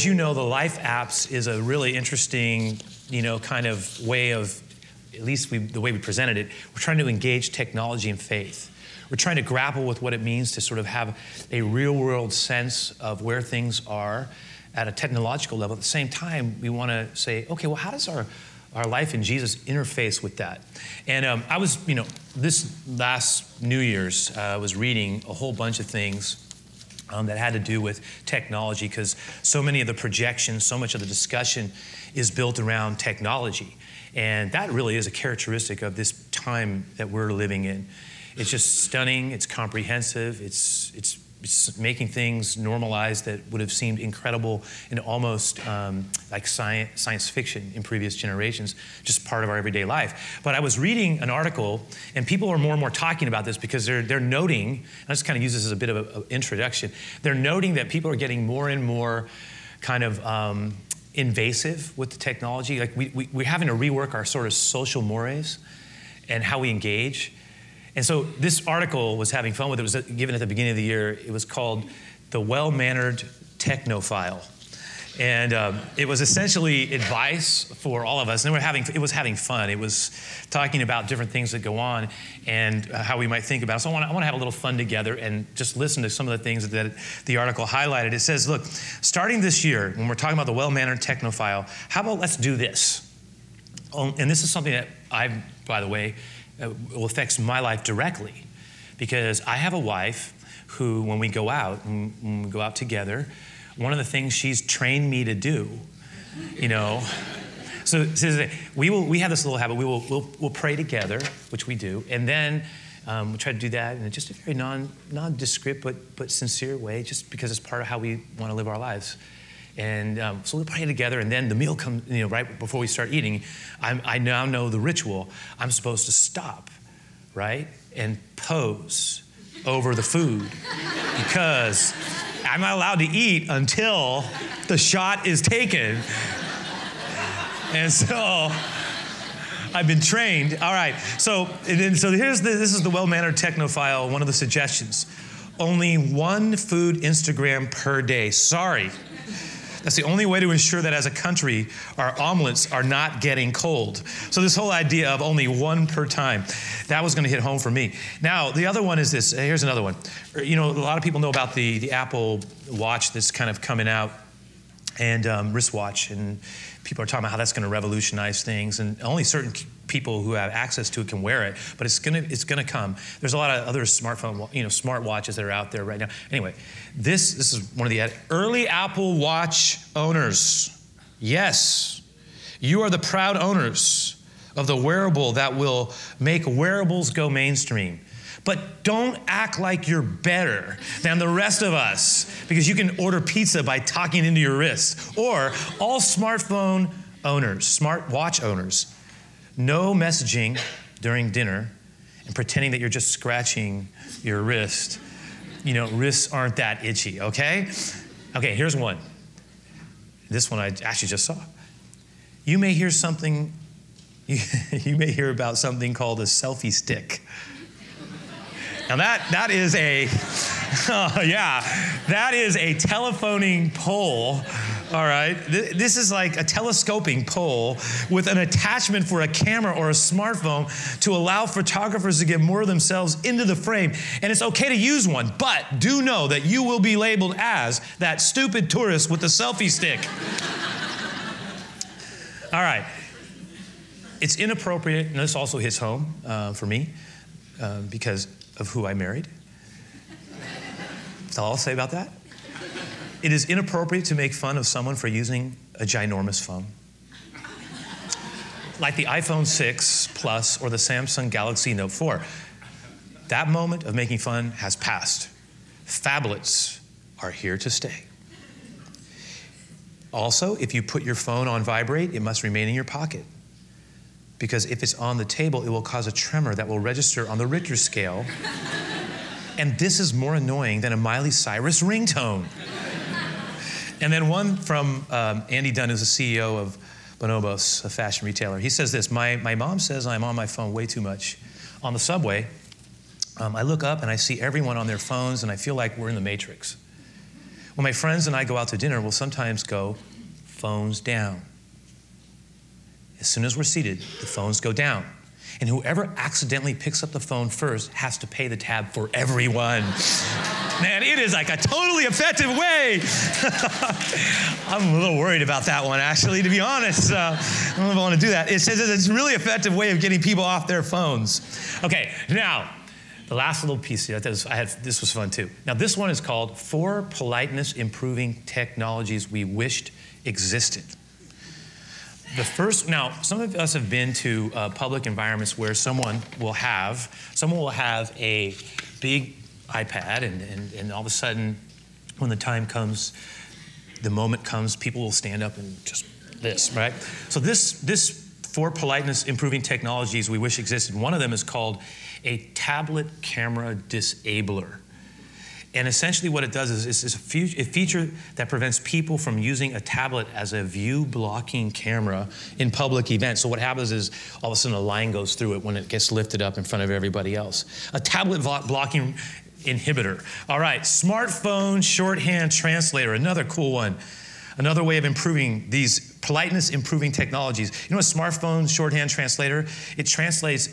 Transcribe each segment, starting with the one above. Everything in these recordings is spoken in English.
as you know, the Life apps is a really interesting, you know, kind of way of, at least we, the way we presented it, we're trying to engage technology and faith. We're trying to grapple with what it means to sort of have a real world sense of where things are at a technological level. At the same time, we want to say, okay, well, how does our our life in Jesus interface with that. And um, I was, you know, this last New Year's, uh, I was reading a whole bunch of things um, that had to do with technology because so many of the projections, so much of the discussion is built around technology. And that really is a characteristic of this time that we're living in. It's just stunning, it's comprehensive, it's, it's making things normalized that would have seemed incredible and almost um, like science, science fiction in previous generations, just part of our everyday life. But I was reading an article, and people are more and more talking about this because they're, they're noting, and I just kind of use this as a bit of an introduction, they're noting that people are getting more and more kind of um, invasive with the technology. Like we, we, we're having to rework our sort of social mores and how we engage. And so this article was having fun with it. It was given at the beginning of the year. It was called The Well Mannered Technophile. And um, it was essentially advice for all of us. And having, it was having fun. It was talking about different things that go on and how we might think about it. So I want, to, have a little fun together and just listen to some of the things that the article highlighted. It says, look, starting this year, when we're talking about the well mannered technophile, how about let's do this? Um, and this is something that I've, by the way, uh, affects my life directly because I have a wife who, when we go out, when we go out together, one of the things she's trained me to do, you know, so, so we will we have this little habit. We will we'll, we'll pray together, which we do, and then um, we try to do that in just a very non nondescript but but sincere way, just because it's part of how we want to live our lives. And um, so we pray together, and then the meal comes, you know, right before we start eating. I'm, i now know the ritual. I'm supposed to stop, right, and pose over the food because I'm not allowed to eat until the shot is taken. And so I've been trained. All right. So, then, so here's the, this is the well-mannered technophile. One of the suggestions: only one food Instagram per day. Sorry. That's the only way to ensure that as a country, our omelets are not getting cold. So, this whole idea of only one per time, that was going to hit home for me. Now, the other one is this. Here's another one. You know, a lot of people know about the, the Apple Watch that's kind of coming out and um, wristwatch. And people are talking about how that's going to revolutionize things. And only certain people who have access to it can wear it, but it's gonna it's gonna come. There's a lot of other smartphone, you know, smart watches that are out there right now. Anyway, this this is one of the early Apple Watch owners. Yes, you are the proud owners of the wearable that will make wearables go mainstream. But don't act like you're better than the rest of us because you can order pizza by talking into your wrist. Or all smartphone owners, smart watch owners, no messaging during dinner and pretending that you're just scratching your wrist. You know, wrists aren't that itchy, okay? Okay, here's one. This one I actually just saw. You may hear something, you, you may hear about something called a selfie stick. Now that that is a oh, yeah, that is a telephoning pole. All right, this is like a telescoping pole with an attachment for a camera or a smartphone to allow photographers to get more of themselves into the frame. And it's okay to use one, but do know that you will be labeled as that stupid tourist with the selfie stick. All right, it's inappropriate, and this also hits home uh, for me uh, because of who I married. That's all I'll say about that. It is inappropriate to make fun of someone for using a ginormous phone. Like the iPhone 6 Plus or the Samsung Galaxy Note 4. That moment of making fun has passed. Phablets are here to stay. Also, if you put your phone on vibrate, it must remain in your pocket because if it's on the table, it will cause a tremor that will register on the Richter scale. and this is more annoying than a Miley Cyrus ringtone. And then one from um, Andy Dunn, who's the CEO of Bonobos, a fashion retailer. He says this my, my mom says I'm on my phone way too much. On the subway, um, I look up and I see everyone on their phones, and I feel like we're in the Matrix. When my friends and I go out to dinner, we'll sometimes go phones down. As soon as we're seated, the phones go down. And whoever accidentally picks up the phone first has to pay the tab for everyone. Man, it is like a totally effective way. I'm a little worried about that one, actually, to be honest. Uh, I don't know if I want to do that. It says it's a really effective way of getting people off their phones. Okay, now, the last little piece here, I had, this was fun too. Now, this one is called Four Politeness Improving Technologies We Wished Existed the first now some of us have been to uh, public environments where someone will have someone will have a big ipad and, and, and all of a sudden when the time comes the moment comes people will stand up and just this right so this this for politeness improving technologies we wish existed one of them is called a tablet camera disabler and essentially, what it does is it's a, feature that prevents people from using a tablet as a view blocking camera in public events. So, what happens is all of a sudden a line goes through it when it gets lifted up in front of everybody else. A tablet blocking inhibitor. All right, smartphone shorthand translator, another cool one. Another way of improving these politeness improving technologies. You know a smartphone shorthand translator? It translates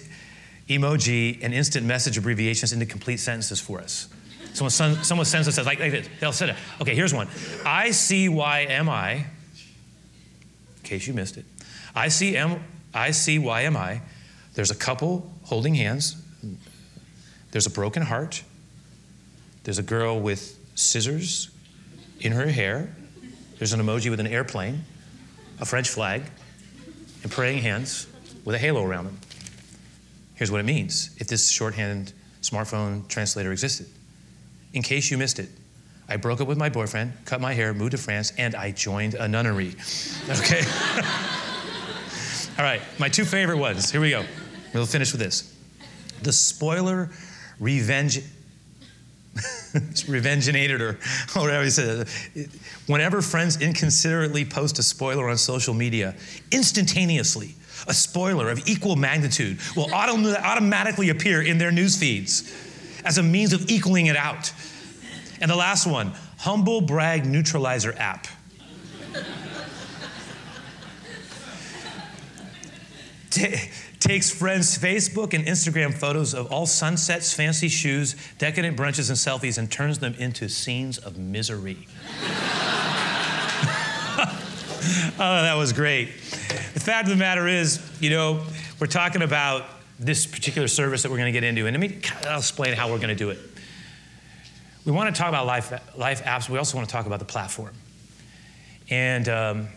emoji and instant message abbreviations into complete sentences for us. So someone, someone sends us like, like this. They'll send it. okay, here's one. I C Y M I, in case you missed it. I M I C Y M I. There's a couple holding hands. There's a broken heart. There's a girl with scissors in her hair. There's an emoji with an airplane, a French flag, and praying hands with a halo around them. Here's what it means if this shorthand smartphone translator existed in case you missed it, I broke up with my boyfriend, cut my hair, moved to France, and I joined a nunnery. Okay? All right, my two favorite ones. Here we go. We'll finish with this. The spoiler revenge revengeinated or whatever he said. Whenever friends inconsiderately post a spoiler on social media, instantaneously, a spoiler of equal magnitude will autom- automatically appear in their news feeds as a means of equaling it out. And the last one Humble Brag Neutralizer app. Takes friends' Facebook and Instagram photos of all sunsets, fancy shoes, decadent brunches, and selfies and turns them into scenes of misery. oh, that was great. The fact of the matter is, you know, we're talking about this particular service that we're going to get into. And let me I'll explain how we're going to do it. We want to talk about life, life apps. We also want to talk about the platform. And um,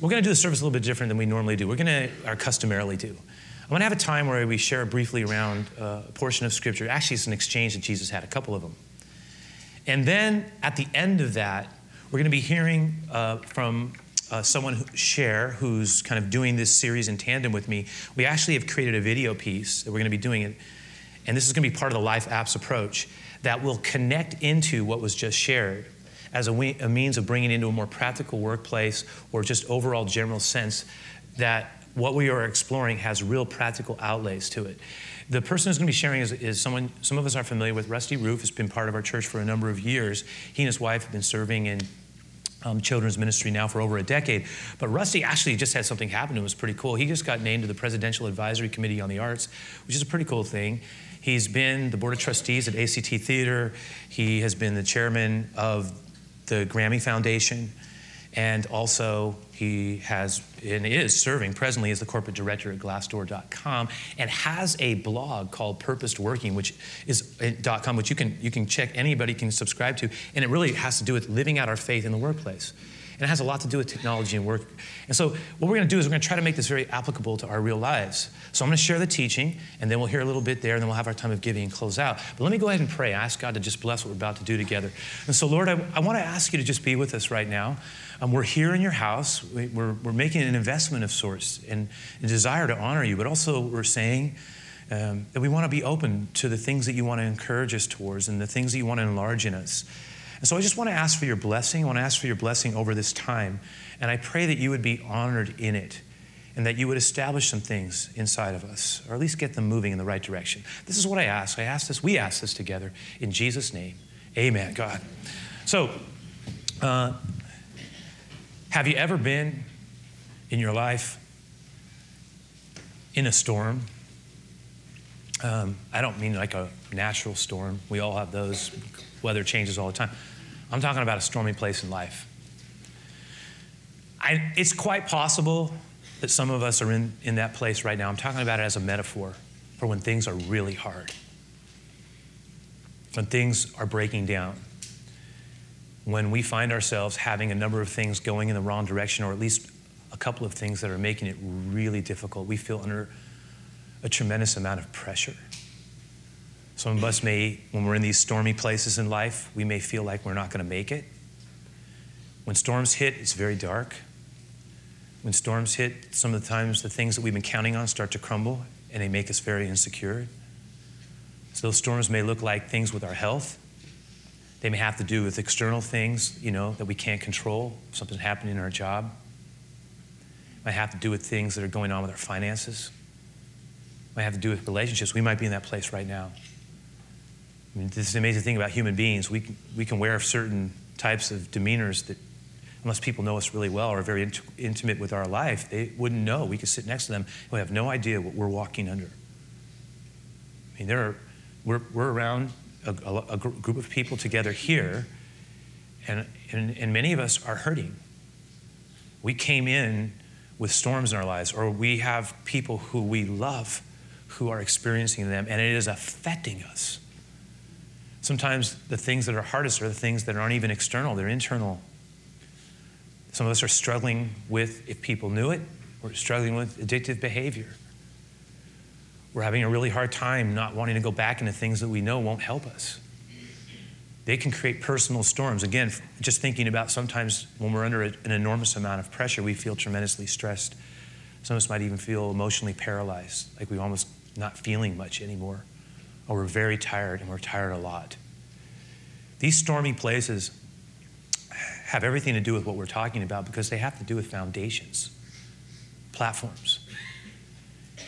we're going to do the service a little bit different than we normally do. We're going to, or customarily do. I'm going to have a time where we share briefly around uh, a portion of Scripture. Actually, it's an exchange that Jesus had, a couple of them. And then at the end of that, we're going to be hearing uh, from uh, someone who, share who's kind of doing this series in tandem with me. We actually have created a video piece that we're going to be doing it, and this is going to be part of the Life Apps approach that will connect into what was just shared as a, we, a means of bringing into a more practical workplace or just overall general sense that what we are exploring has real practical outlays to it. The person who's going to be sharing is, is, someone some of us aren't familiar with. Rusty Rueff has been part of our church for a number of years. He and his wife have been serving in um, children's ministry now for over a decade. But Rusty actually just had something happen to him. It was pretty cool. He just got named to the Presidential Advisory Committee on the Arts, which is a pretty cool thing. He's been the board of trustees at ACT Theater. He has been the chairman of the Grammy Foundation. And also, he has and is serving presently as the corporate director at Glassdoor.com and has a blog called Purposed Working, which is eh, .com, which you can you can check. Anybody can subscribe to, and it really has to do with living out our faith in the workplace. And it has a lot to do with technology and work. And so, what we're going to do is we're going to try to make this very applicable to our real lives. So, I'm going to share the teaching, and then we'll hear a little bit there, and then we'll have our time of giving and close out. But let me go ahead and pray. I ask God to just bless what we're about to do together. And so, Lord, I, I want to ask you to just be with us right now. Um, we're here in your house. We, are we're making an investment of sorts and a desire to honor you, but also we're saying um, that we want to be open to the things that you want to encourage us towards and the things that you want to enlarge in us. And so I just want to ask for your blessing. I want to ask for your blessing over this time. And I pray that you would be honored in it and that you would establish some things inside of us, or at least get them moving in the right direction. This is what I ask. I ask this, we ask this together in Jesus' name. Amen, God. So, Uh, have you ever been in your life in a storm? Um, I don't mean like a natural storm. We all have those. Weather changes all the time. I'm talking about a stormy place in life. I, it's quite possible that some of us are in, in that place right now. I'm talking about it as a metaphor for when things are really hard, when things are breaking down, when we find ourselves having a number of things going in the wrong direction, or at least a couple of things that are making it really difficult. We feel under a tremendous amount of pressure. Some of us may, when we're in these stormy places in life, we may feel like we're not going to make it. When storms hit, it's very dark. When storms hit, some of the times the things that we've been counting on start to crumble and they make us very insecure. So those storms may look like things with our health. They may have to do with external things, you know, that we can't control. Something happening in our job. It Might have to do with things that are going on with our finances. It Might have to do with relationships. We might be in that place right now. I mean, this is the amazing thing about human beings. We can, we can wear certain types of demeanors that, unless people know us really well or are very int- intimate with our life, they wouldn't know. We could sit next to them and we have no idea what we're walking under. I mean, there are, we're, we're around a, a, a group of people together here, and, and, and many of us are hurting. We came in with storms in our lives, or we have people who we love who are experiencing them, and it is affecting us. Sometimes the things that are hardest are the things that aren't even external, they're internal. Some of us are struggling with, if people knew it, we're struggling with addictive behavior. We're having a really hard time not wanting to go back into things that we know won't help us. They can create personal storms. Again, just thinking about sometimes when we're under an enormous amount of pressure, we feel tremendously stressed. Some of us might even feel emotionally paralyzed, like we're almost not feeling much anymore or we're very tired and we're tired a lot. These stormy places have everything to do with what we're talking about because they have to do with foundations, platforms.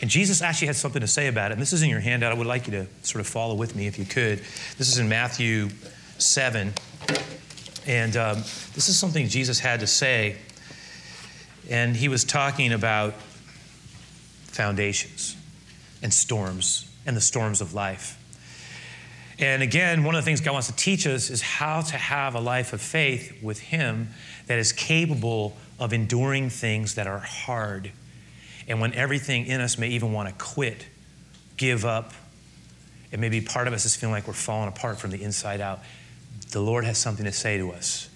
And Jesus actually had something to say about it. And this is in your handout. I would like you to sort of follow with me if you could. This is in Matthew 7. And um, this is something Jesus had to say. And he was talking about foundations and storms and the storms of life. And again, one of the things God wants to teach us is how to have a life of faith with Him that is capable of enduring things that are hard. And when everything in us may even want to quit, give up, and maybe part of us is feeling like we're falling apart from the inside out, the Lord has something to say to us.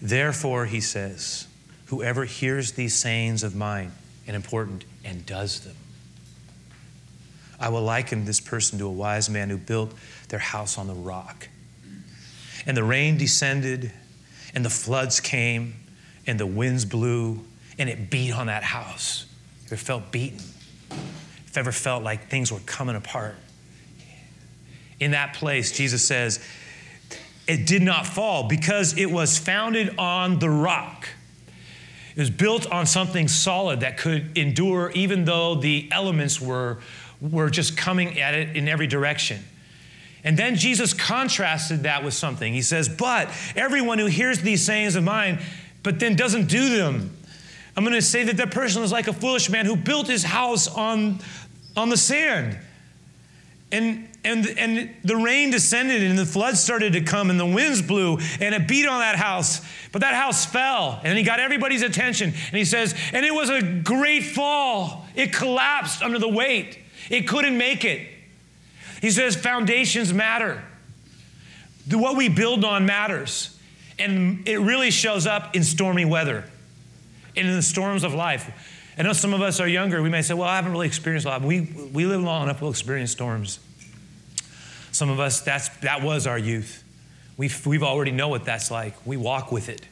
Therefore, He says, whoever hears these sayings of mine, and important, and does them, I will liken this person to a wise man who built their house on the rock. And the rain descended, and the floods came, and the winds blew, and it beat on that house. If ever felt beaten? If ever felt like things were coming apart? In that place, Jesus says, it did not fall because it was founded on the rock. It was built on something solid that could endure even though the elements were were just coming at it in every direction. And then Jesus contrasted that with something. He says, But everyone who hears these sayings of mine, but then doesn't do them, I'm going to say that that person is like a foolish man who built his house on, on the sand. And, and, and the rain descended and the floods started to come and the winds blew and it beat on that house. But that house fell and he got everybody's attention. And he says, and it was a great fall. It collapsed under the weight. It couldn't make it. He says foundations matter. What we build on matters. And it really shows up in stormy weather, in the storms of life. I know some of us are younger. We may say, well, I haven't really experienced a lot. We, we live long enough, we'll experience storms. Some of us, that's, that was our youth. We've, we've already know what that's like. We walk with it.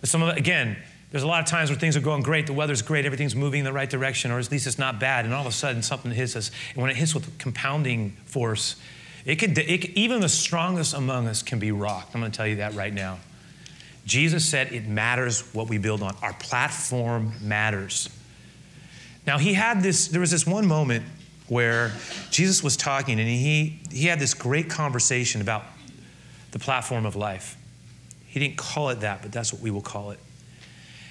But some of again, there's a lot of times where things are going great, the weather's great, everything's moving in the right direction, or at least it's not bad, and all of a sudden something hits us. And when it hits with compounding force, it could, it even the strongest among us can be rocked. I'm going to tell you that right now. Jesus said it matters what we build on. Our platform matters. Now, he had this, there was this one moment where Jesus was talking and he, he had this great conversation about the platform of life. He didn't call it that, but that's what we will call it.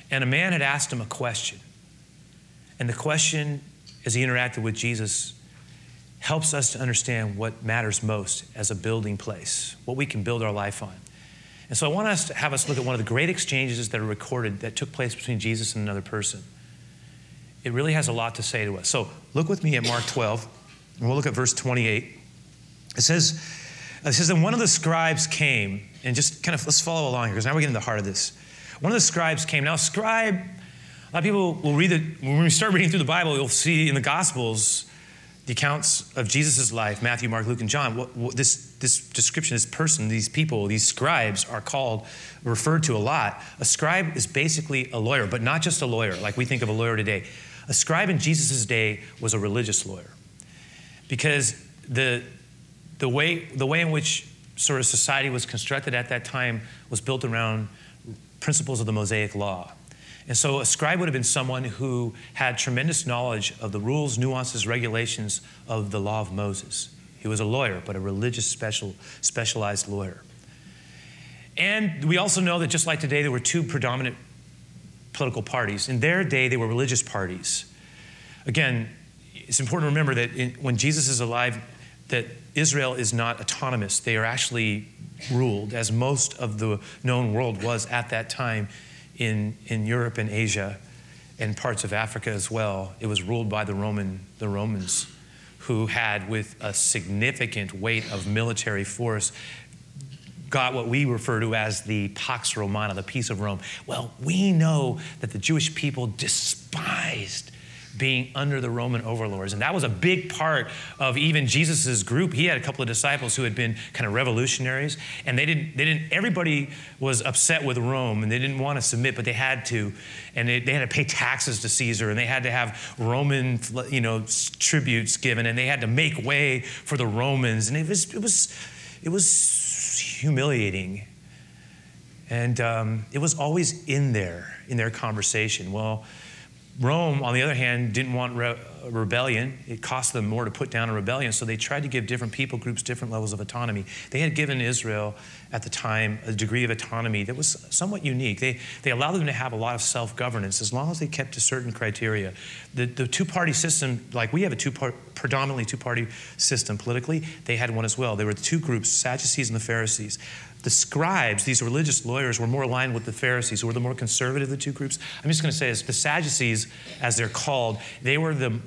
And a man had asked him a question. And the question, as he interacted with Jesus, helps us to understand what matters most as a building place, what we can build our life on. And so I want us to have us look at one of the great exchanges that are recorded that took place between Jesus and another person. It really has a lot to say to us. So look with me at Mark 12, and we'll look at verse 28. It says, it says that one of the scribes came, and just kind of let's follow along here, because now we're getting to the heart of this. One of the scribes came. Now, scribe, a lot of people will read it, when we start reading through the Bible, you'll see in the Gospels the accounts of Jesus' life Matthew, Mark, Luke, and John. What, what, this, this description, this person, these people, these scribes are called, referred to a lot. A scribe is basically a lawyer, but not just a lawyer like we think of a lawyer today. A scribe in Jesus' day was a religious lawyer because the, the, way, the way in which sort of society was constructed at that time was built around principles of the Mosaic law. And so a scribe would have been someone who had tremendous knowledge of the rules, nuances, regulations of the law of Moses. He was a lawyer, but a religious special, specialized lawyer. And we also know that just like today, there were two predominant political parties. In their day, they were religious parties. Again, it's important to remember that in, when Jesus is alive, that Israel is not autonomous. They are actually ruled, as most of the known world was at that time in, in Europe and Asia and parts of Africa as well. It was ruled by the Roman, the Romans, who had, with a significant weight of military force, got what we refer to as the Pax Romana, the peace of Rome. Well, we know that the Jewish people despised being under the Roman overlords. And that was a big part of even Jesus's group. He had a couple of disciples who had been kind of revolutionaries, and they didn't, they didn't, everybody was upset with Rome and they didn't want to submit, but they had to. And they, they had to pay taxes to Caesar and they had to have Roman, you know, tributes given and they had to make way for the Romans. And it was, it was, it was humiliating. And um, it was always in there, in their conversation. Well, Rome, on the other hand, didn't want re- uh, rebellion. It cost them more to put down a rebellion, so they tried to give different people groups different levels of autonomy. They had given Israel at the time a degree of autonomy that was somewhat unique. They, they allowed them to have a lot of self governance as long as they kept to certain criteria. The, the two party system, like we have a two predominantly two party system politically, they had one as well. There were two groups, Sadducees and the Pharisees. The scribes, these religious lawyers, were more aligned with the Pharisees, who were the more conservative of the two groups. I'm just going to say this the Sadducees, as they're called, they were the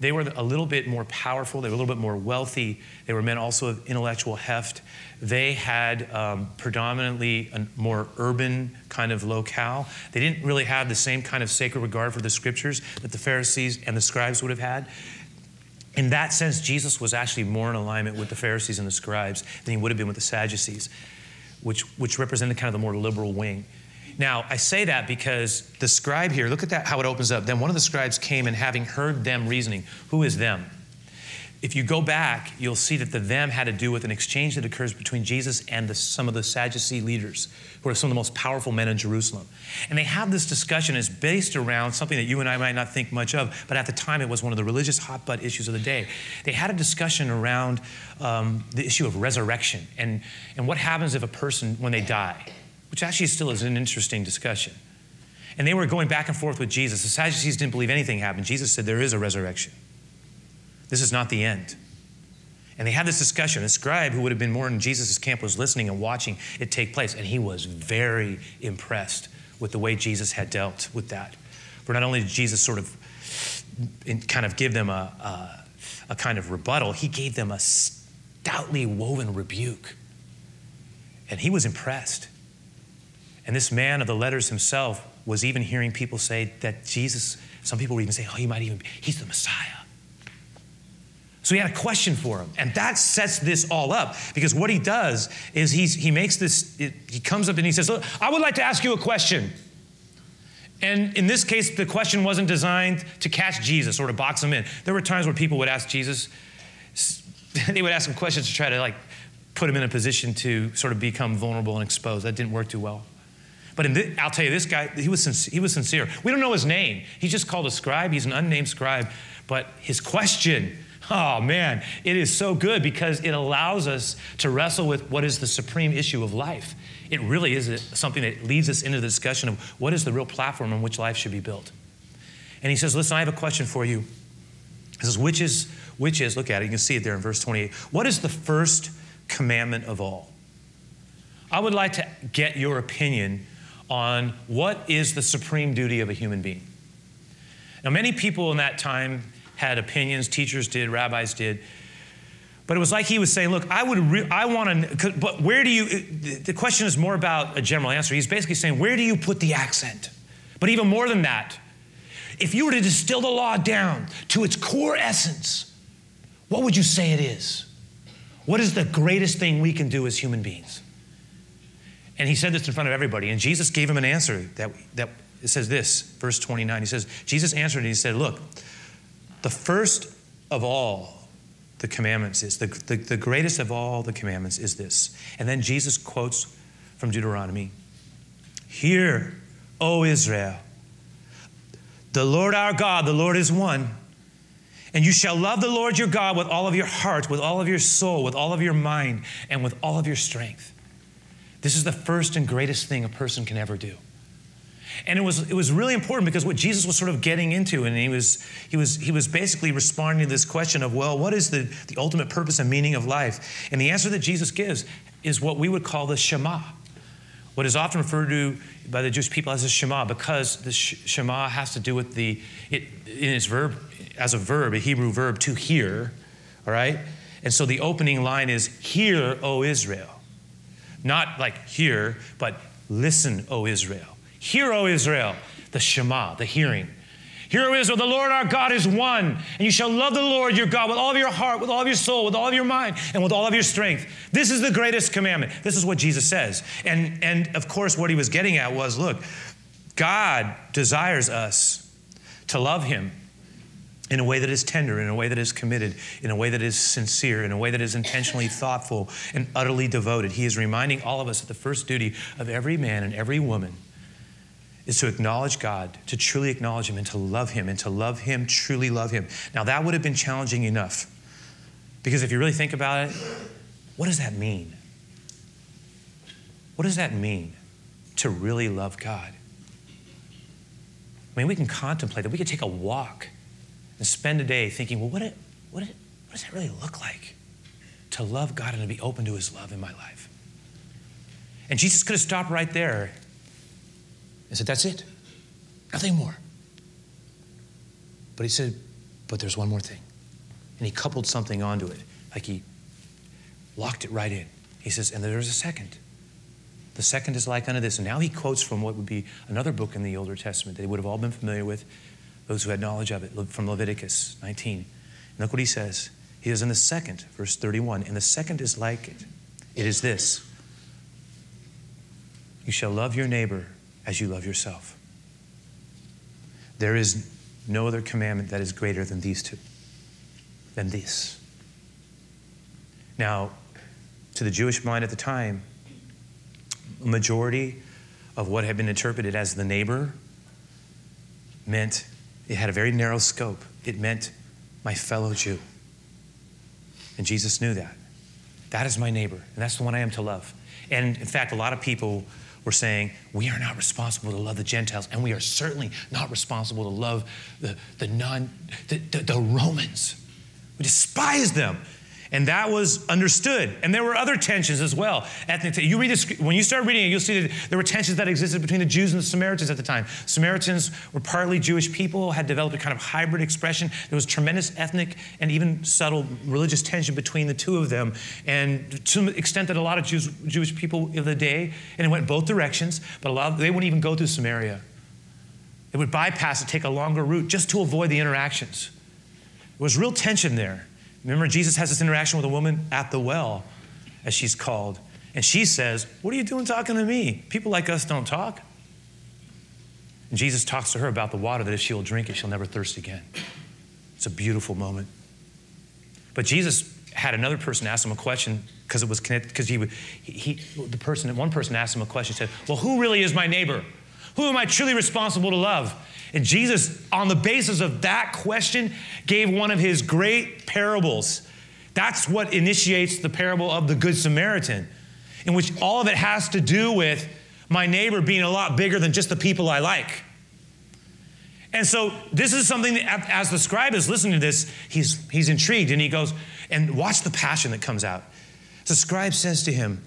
they were a little bit more powerful. They were a little bit more wealthy. They were men also of intellectual heft. They had um, predominantly a more urban kind of locale. They didn't really have the same kind of sacred regard for the scriptures that the Pharisees and the scribes would have had. In that sense, Jesus was actually more in alignment with the Pharisees and the scribes than he would have been with the Sadducees which, which represented kind of the more liberal wing. Now, I say that because the scribe here, look at that, how it opens up. Then one of the scribes came and having heard them reasoning, who is them? If you go back, you'll see that the them had to do with an exchange that occurs between Jesus and the, some of the Sadducee leaders, who are some of the most powerful men in Jerusalem. And they have this discussion is based around something that you and I might not think much of, but at the time it was one of the religious hotbed issues of the day. They had a discussion around um, the issue of resurrection and, and what happens if a person, when they die, which actually still is an interesting discussion. And they were going back and forth with Jesus. The Sadducees didn't believe anything happened. Jesus said there is a resurrection. This is not the end. And they had this discussion. A scribe who would have been more in Jesus' camp was listening and watching it take place. And he was very impressed with the way Jesus had dealt with that. For not only did Jesus sort of kind of give them a, a, a kind of rebuttal, he gave them a stoutly woven rebuke. And he was impressed. And this man of the letters himself was even hearing people say that Jesus, some people were even saying, oh, he might even he's the Messiah. So he had a question for him. And that sets this all up because what he does is he's, he makes this, he comes up and he says, Look, I would like to ask you a question. And in this case, the question wasn't designed to catch Jesus or to box him in. There were times where people would ask Jesus, they would ask him questions to try to like put him in a position to sort of become vulnerable and exposed. That didn't work too well. But this, I'll tell you, this guy, he was, he was sincere. We don't know his name. He's just called a scribe. He's an unnamed scribe. But his question Oh man, it is so good because it allows us to wrestle with what is the supreme issue of life. It really is something that leads us into the discussion of what is the real platform on which life should be built. And he says, Listen, I have a question for you. He says, Which is, which is, look at it, you can see it there in verse 28. What is the first commandment of all? I would like to get your opinion on what is the supreme duty of a human being. Now, many people in that time had opinions, teachers did, rabbis did. But it was like he was saying, look, I would, re- I want to, but where do you, uh, the question is more about a general answer. He's basically saying, where do you put the accent? But even more than that, if you were to distill the law down to its core essence, what would you say it is? What is the greatest thing we can do as human beings? And he said this in front of everybody, and Jesus gave him an answer that, that it says this, verse 29. He says, Jesus answered and he said, Look, the first of all the commandments is, the, the, the greatest of all the commandments is this. And then Jesus quotes from Deuteronomy Hear, O Israel, the Lord our God, the Lord is one. And you shall love the Lord your God with all of your heart, with all of your soul, with all of your mind, and with all of your strength. This is the first and greatest thing a person can ever do. And it was, it was really important because what Jesus was sort of getting into, and he was, he, was, he was basically responding to this question of, well, what is the, the ultimate purpose and meaning of life? And the answer that Jesus gives is what we would call the Shema. What is often referred to by the Jewish people as the Shema, because the Shema has to do with the, it, in its verb, as a verb, a Hebrew verb, to hear, all right? And so the opening line is, Hear, O Israel. Not like hear, but listen, O Israel. Hear, O Israel, the Shema, the hearing. Hear, O Israel, the Lord our God is one, and you shall love the Lord your God with all of your heart, with all of your soul, with all of your mind, and with all of your strength. This is the greatest commandment. This is what Jesus says. And, and of course, what he was getting at was look, God desires us to love him in a way that is tender, in a way that is committed, in a way that is sincere, in a way that is intentionally thoughtful and utterly devoted. He is reminding all of us that the first duty of every man and every woman is to acknowledge God, to truly acknowledge Him, and to love Him, and to love Him, truly love Him. Now, that would have been challenging enough. Because if you really think about it, what does that mean? What does that mean to really love God? I mean, we can contemplate that. We could take a walk and spend a day thinking, well, what, it, what, it, what does that really look like to love God and to be open to His love in my life? And Jesus could have stopped right there and said, That's it, nothing more. But He said, But there's one more thing. And He coupled something onto it, like He locked it right in. He says, And there's a second. The second is like unto this. And now he quotes from what would be another book in the Older Testament that they would have all been familiar with those who had knowledge of it, from Leviticus 19. And look what he says. He says in the second, verse 31, and the second is like it. It is this You shall love your neighbor as you love yourself. There is no other commandment that is greater than these two, than this. Now, to the Jewish mind at the time, a majority of what had been interpreted as the neighbor meant it had a very narrow scope. It meant my fellow Jew. And Jesus knew that. That is my neighbor, and that's the one I am to love. And in fact, a lot of people were saying, we are not responsible to love the Gentiles, and we are certainly not responsible to love the, the non the, the, the Romans. We despise them. And that was understood. And there were other tensions as well. Ethnic, you read this, when you start reading it, you'll see that there were tensions that existed between the Jews and the Samaritans at the time. Samaritans were partly Jewish people, had developed a kind of hybrid expression. There was tremendous ethnic and even subtle religious tension between the two of them. And to the extent that a lot of Jews, Jewish people of the day, and it went both directions, but a lot of, they wouldn't even go through Samaria. They would bypass it, take a longer route just to avoid the interactions. There was real tension there. Remember, Jesus has this interaction with a woman at the well, as she's called. And she says, What are you doing talking to me? People like us don't talk. And Jesus talks to her about the water that if she'll drink it, she'll never thirst again. It's a beautiful moment. But Jesus had another person ask him a question because it was connected, because he, he, he, the person, one person asked him a question, said, Well, who really is my neighbor? Who am I truly responsible to love? And Jesus, on the basis of that question, gave one of his great parables. That's what initiates the parable of the Good Samaritan, in which all of it has to do with my neighbor being a lot bigger than just the people I like. And so this is something that, as the scribe is listening to this, he's, he's intrigued and he goes, and watch the passion that comes out. The scribe says to him,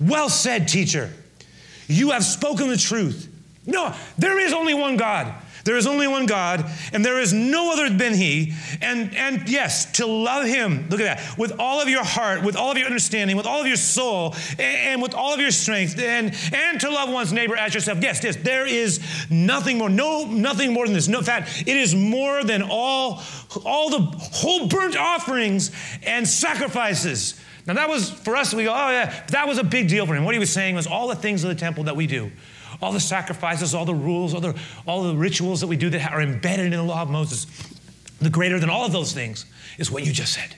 Well said, teacher. You have spoken the truth. No, there is only one God. There is only one God, and there is no other than He. And, and yes, to love Him, look at that, with all of your heart, with all of your understanding, with all of your soul, and, and with all of your strength, and, and to love one's neighbor as yourself. Yes, yes, there is nothing more, no, nothing more than this. No, in fact, it is more than all, all the whole burnt offerings and sacrifices. Now that was for us, we go, oh yeah, that was a big deal for him. What he was saying was all the things of the temple that we do all the sacrifices, all the rules, all the, all the rituals that we do that are embedded in the law of Moses, the greater than all of those things is what you just said.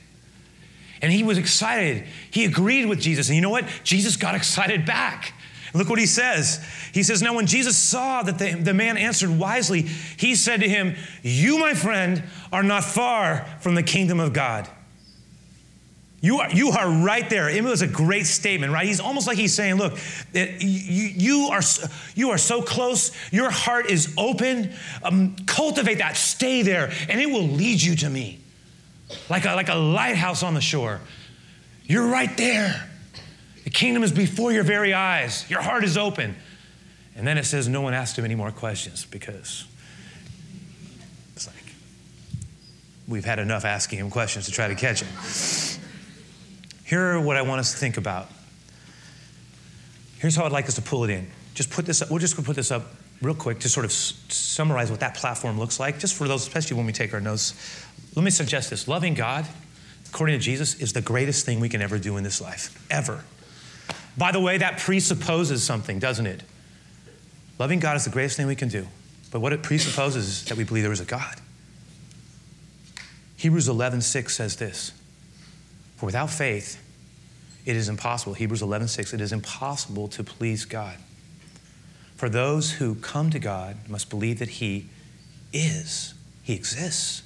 And he was excited. He agreed with Jesus. And you know what? Jesus got excited back. Look what he says. He says, Now, when Jesus saw that the, the man answered wisely, he said to him, You, my friend, are not far from the kingdom of God. You are, you are right there. It was a great statement, right? He's almost like he's saying, Look, you, you, are, you are so close. Your heart is open. Um, cultivate that. Stay there, and it will lead you to me like a, like a lighthouse on the shore. You're right there. The kingdom is before your very eyes. Your heart is open. And then it says, No one asked him any more questions because it's like we've had enough asking him questions to try to catch him. Here are what I want us to think about. Here's how I'd like us to pull it in. Just put this up, we're just put this up real quick to sort of s- summarize what that platform looks like, just for those, especially when we take our notes. Let me suggest this loving God, according to Jesus, is the greatest thing we can ever do in this life, ever. By the way, that presupposes something, doesn't it? Loving God is the greatest thing we can do. But what it presupposes is that we believe there is a God. Hebrews 11:6 says this for without faith, it is impossible. Hebrews 11, 6, it is impossible to please God. For those who come to God must believe that He is, He exists,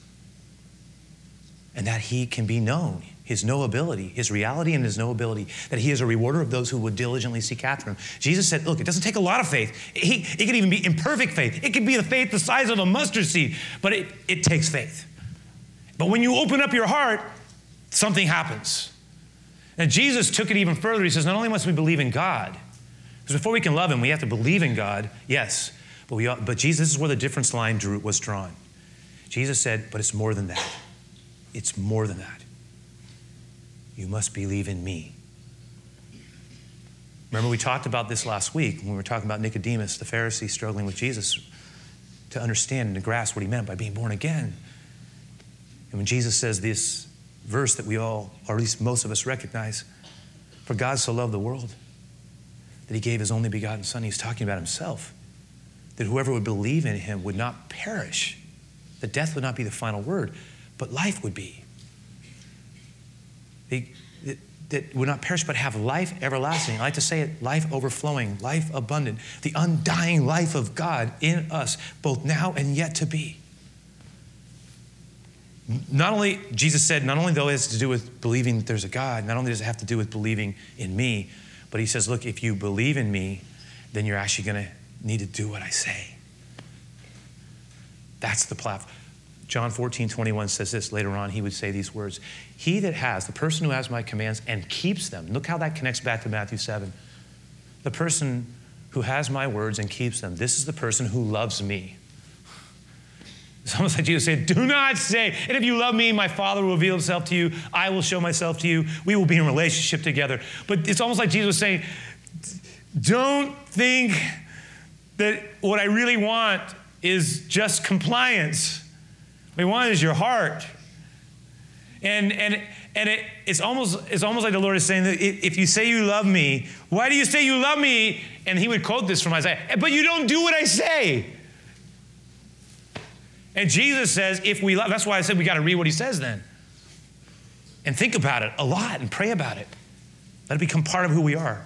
and that He can be known, His knowability, His reality and His knowability, that He is a rewarder of those who would diligently seek after Him. Jesus said, Look, it doesn't take a lot of faith. He, it could even be imperfect faith. It could be the faith the size of a mustard seed, but it, it takes faith. But when you open up your heart, something happens. And Jesus took it even further. He says, not only must we believe in God, because before we can love Him, we have to believe in God, yes, but, we, but Jesus is where the difference line drew, was drawn. Jesus said, but it's more than that. It's more than that. You must believe in me. Remember, we talked about this last week when we were talking about Nicodemus, the Pharisee, struggling with Jesus to understand and to grasp what he meant by being born again. And when Jesus says this, verse that we all, or at least most of us, recognize. For God so loved the world that he gave his only begotten Son. He's talking about himself. That whoever would believe in him would not perish, that death would not be the final word, but life would be. They, that, that would not perish, but have life everlasting. I like to say it life overflowing, life abundant, the undying life of God in us, both now and yet to be not only, Jesus said, not only though it has to do with believing that there's a God, not only does it have to do with believing in me, but he says, look, if you believe in me, then you're actually going to need to do what I say. That's the platform. John 14, 21 says this. Later on, he would say these words He that has, the person who has my commands and keeps them, look how that connects back to Matthew 7. The person who has my words and keeps them, this is the person who loves me. It's almost like Jesus said, Do not say, and if you love me, my Father will reveal himself to you. I will show myself to you. We will be in relationship together. But it's almost like Jesus was saying, Don't think that what I really want is just compliance. What I want is your heart. And, and, and it, it's, almost, it's almost like the Lord is saying that if you say you love me, why do you say you love me? And he would quote this from Isaiah, but you don't do what I say. And Jesus says, if we love, that's why I said we got to read what he says then. And think about it a lot and pray about it. Let it become part of who we are.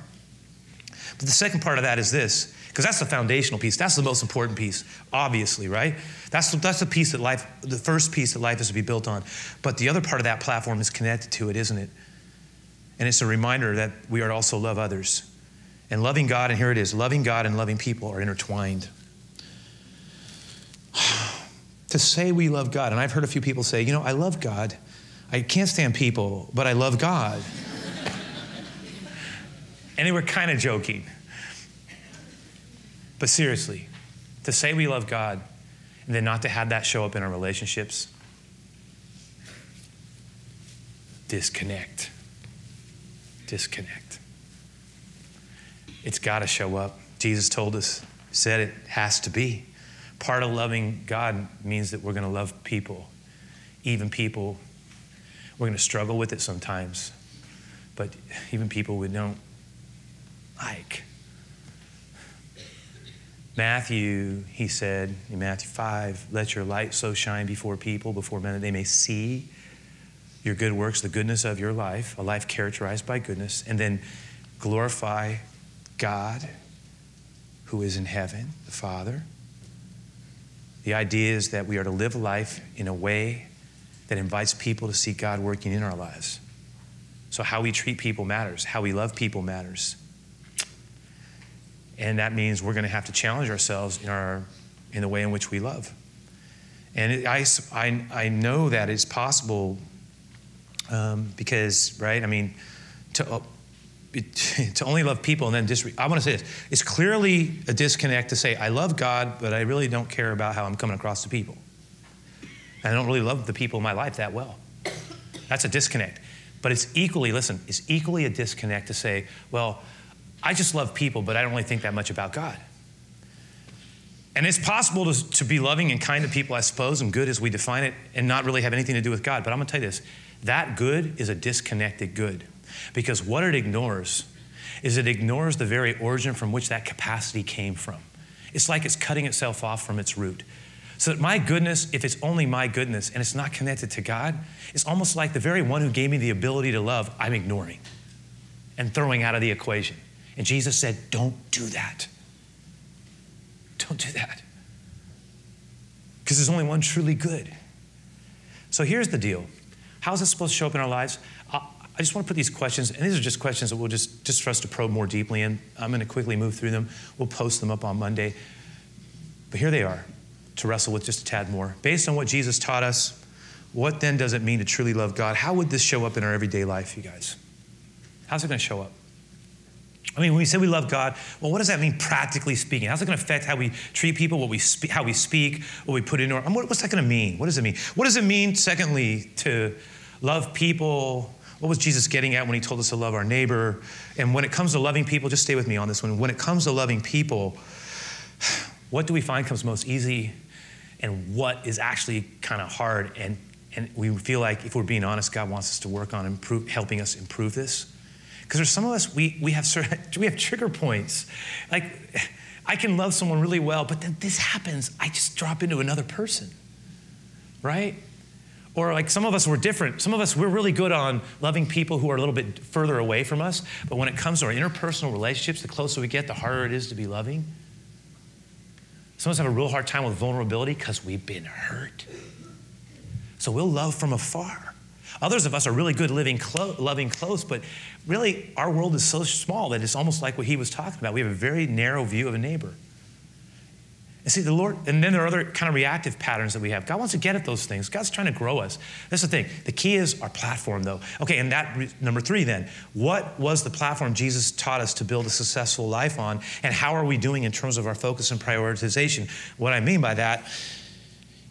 But the second part of that is this, because that's the foundational piece. That's the most important piece, obviously, right? That's the, that's the piece that life, the first piece that life is to be built on. But the other part of that platform is connected to it, isn't it? And it's a reminder that we are to also love others. And loving God, and here it is loving God and loving people are intertwined. To say we love God, and I've heard a few people say, you know, I love God. I can't stand people, but I love God. and they were kind of joking. But seriously, to say we love God and then not to have that show up in our relationships, disconnect. Disconnect. It's got to show up. Jesus told us, said it has to be. Part of loving God means that we're going to love people, even people. We're going to struggle with it sometimes, but even people we don't like. Matthew, he said in Matthew 5, let your light so shine before people, before men, that they may see your good works, the goodness of your life, a life characterized by goodness, and then glorify God who is in heaven, the Father. The idea is that we are to live life in a way that invites people to see God working in our lives. So, how we treat people matters, how we love people matters. And that means we're going to have to challenge ourselves in, our, in the way in which we love. And it, I, I, I know that it's possible um, because, right, I mean, to, uh, to only love people and then disre- I want to say this it's clearly a disconnect to say I love God, but I really don't care about how I'm coming across to people. And I don't really love the people in my life that well. That's a disconnect. But it's equally, listen, it's equally a disconnect to say, well, I just love people, but I don't really think that much about God. And it's possible to, to be loving and kind to people, I suppose, and good as we define it, and not really have anything to do with God. But I'm going to tell you this that good is a disconnected good. Because what it ignores is it ignores the very origin from which that capacity came from. It's like it's cutting itself off from its root. So that my goodness, if it's only my goodness and it's not connected to God, it's almost like the very one who gave me the ability to love, I'm ignoring and throwing out of the equation. And Jesus said, Don't do that. Don't do that. Because there's only one truly good. So here's the deal how is this supposed to show up in our lives? I just want to put these questions, and these are just questions that we'll just, just for us to probe more deeply in. I'm going to quickly move through them. We'll post them up on Monday. But here they are to wrestle with just a tad more. Based on what Jesus taught us, what then does it mean to truly love God? How would this show up in our everyday life, you guys? How's it going to show up? I mean, when we say we love God, well, what does that mean practically speaking? How's it going to affect how we treat people, what we speak, how we speak, what we put in our, what's that going to mean? What does it mean? What does it mean, secondly, to love people? What was Jesus getting at when he told us to love our neighbor? And when it comes to loving people, just stay with me on this one. When it comes to loving people, what do we find comes most easy and what is actually kind of hard? And, and we feel like, if we're being honest, God wants us to work on improve, helping us improve this. Because there's some of us, we, we, have, we have trigger points. Like, I can love someone really well, but then this happens. I just drop into another person, right? Or like some of us, we're different. Some of us, we're really good on loving people who are a little bit further away from us. But when it comes to our interpersonal relationships, the closer we get, the harder it is to be loving. Some of us have a real hard time with vulnerability because we've been hurt. So we'll love from afar. Others of us are really good living clo- loving close, but really our world is so small that it's almost like what he was talking about. We have a very narrow view of a neighbor. And see, the Lord, and then there are other kind of reactive patterns that we have. God wants to get at those things. God's trying to grow us. That's the thing. The key is our platform, though. Okay, and that, number three, then, what was the platform Jesus taught us to build a successful life on, and how are we doing in terms of our focus and prioritization? What I mean by that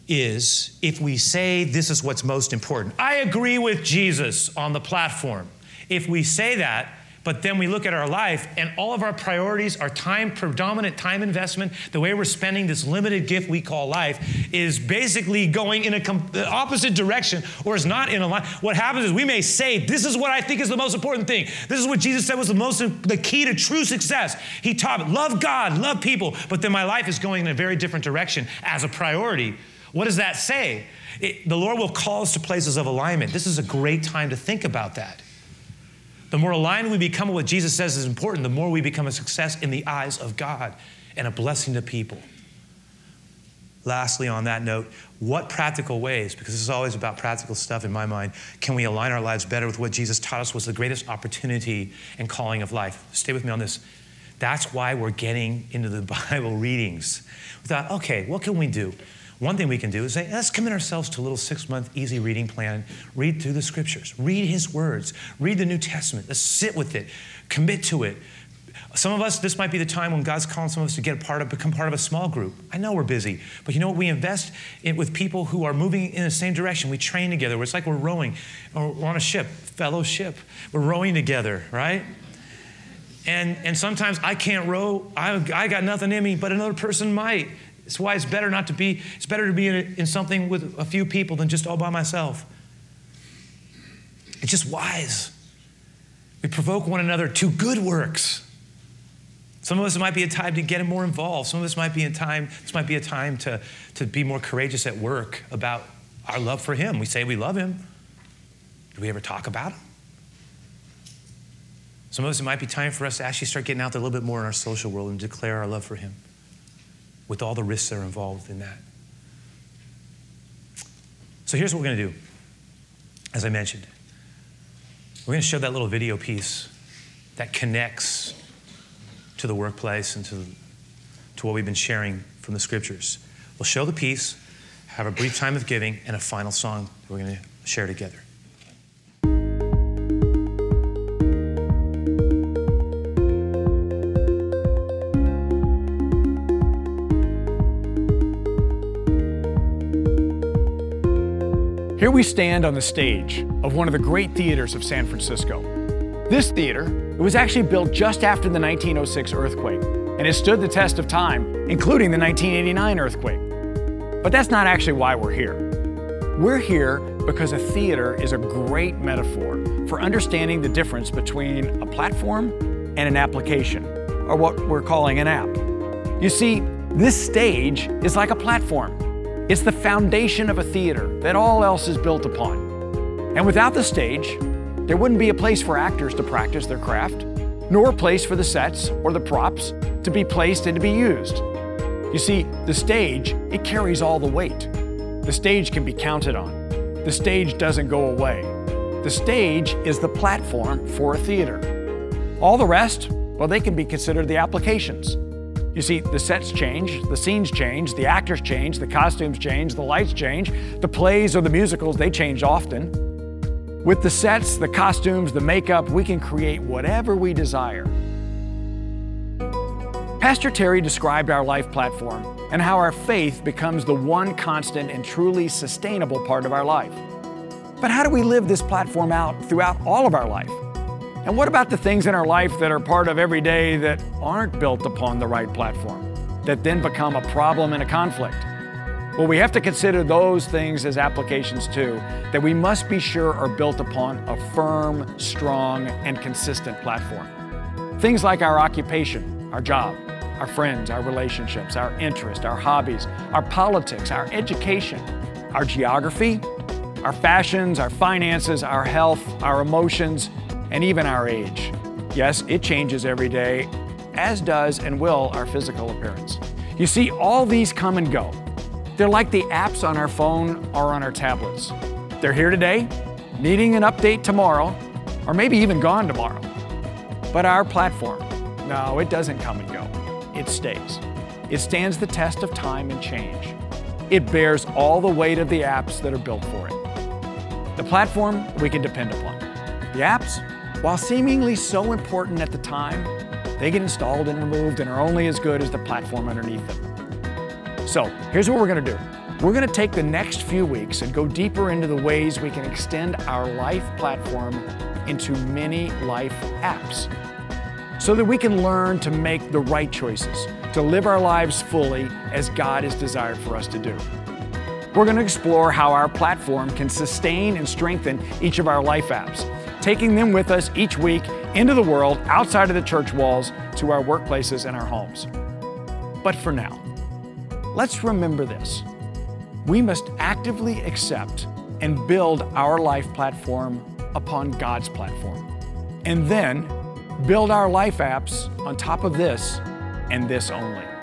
is if we say this is what's most important. I agree with Jesus on the platform. If we say that, but then we look at our life and all of our priorities, our time, predominant time investment, the way we're spending this limited gift we call life is basically going in a com- opposite direction or is not in a line. What happens is we may say, This is what I think is the most important thing. This is what Jesus said was the most, the key to true success. He taught, love God, love people, but then my life is going in a very different direction as a priority what does that say? It, the Lord will call us to places of alignment. This is a great time to think about that. The more aligned we become with what Jesus says is important, the more we become a success in the eyes of God and a blessing to people. Lastly, on that note, what practical ways, because this is always about practical stuff in my mind, can we align our lives better with what Jesus taught us was the greatest opportunity and calling of life? Stay with me on this. That's why we're getting into the Bible readings. We thought, okay, what can we do? One thing we can do is say, let's commit ourselves to a little six month easy reading plan. Read through the scriptures, read his words, read the New Testament. Let's sit with it, commit to it. Some of us, this might be the time when God's calling some of us to get a part of, become part of a small group. I know we're busy, but you know what? We invest in, with people who are moving in the same direction. We train together. It's like we're rowing, or we're on a ship, fellowship. We're rowing together, right? And, and sometimes I can't row. I, I got nothing in me, but another person might. That's why it's better not to be, it's better to be in, in something with a few people than just all by myself. It's just wise. We provoke one another to good works. Some of us, might be a time to get more involved. Some of us might be a time, this might be a time to, to be more courageous at work about our love for Him. We say we love Him. Do we ever talk about Him? Some of us, it might be time for us to actually start getting out there a little bit more in our social world and declare our love for Him with all the risks that are involved in that. So here's what we're going to do. As I mentioned, we're going to show that little video piece that connects to the workplace and to, to what we've been sharing from the scriptures. We'll show the piece, have a brief time of giving, and a final song that we're going to share together. We stand on the stage of one of the great theaters of San Francisco. This theater it was actually built just after the 1906 earthquake and has stood the test of time, including the 1989 earthquake. But that's not actually why we're here. We're here because a theater is a great metaphor for understanding the difference between a platform and an application, or what we're calling an app. You see, this stage is like a platform. It's the foundation of a theater that all else is built upon. And without the stage, there wouldn't be a place for actors to practice their craft, nor a place for the sets or the props to be placed and to be used. You see, the stage, it carries all the weight. The stage can be counted on. The stage doesn't go away. The stage is the platform for a theater. All the rest, well, they can be considered the applications. You see, the sets change, the scenes change, the actors change, the costumes change, the lights change, the plays or the musicals, they change often. With the sets, the costumes, the makeup, we can create whatever we desire. Pastor Terry described our life platform and how our faith becomes the one constant and truly sustainable part of our life. But how do we live this platform out throughout all of our life? And what about the things in our life that are part of every day that aren't built upon the right platform, that then become a problem and a conflict? Well, we have to consider those things as applications too, that we must be sure are built upon a firm, strong, and consistent platform. Things like our occupation, our job, our friends, our relationships, our interests, our hobbies, our politics, our education, our geography, our fashions, our finances, our health, our emotions, and even our age. Yes, it changes every day, as does and will our physical appearance. You see, all these come and go. They're like the apps on our phone or on our tablets. They're here today, needing an update tomorrow, or maybe even gone tomorrow. But our platform, no, it doesn't come and go. It stays. It stands the test of time and change. It bears all the weight of the apps that are built for it. The platform we can depend upon. The apps, while seemingly so important at the time, they get installed and removed and are only as good as the platform underneath them. So here's what we're going to do. We're going to take the next few weeks and go deeper into the ways we can extend our life platform into many life apps so that we can learn to make the right choices, to live our lives fully as God has desired for us to do. We're going to explore how our platform can sustain and strengthen each of our life apps taking them with us each week into the world outside of the church walls to our workplaces and our homes. But for now, let's remember this. We must actively accept and build our life platform upon God's platform and then build our life apps on top of this and this only.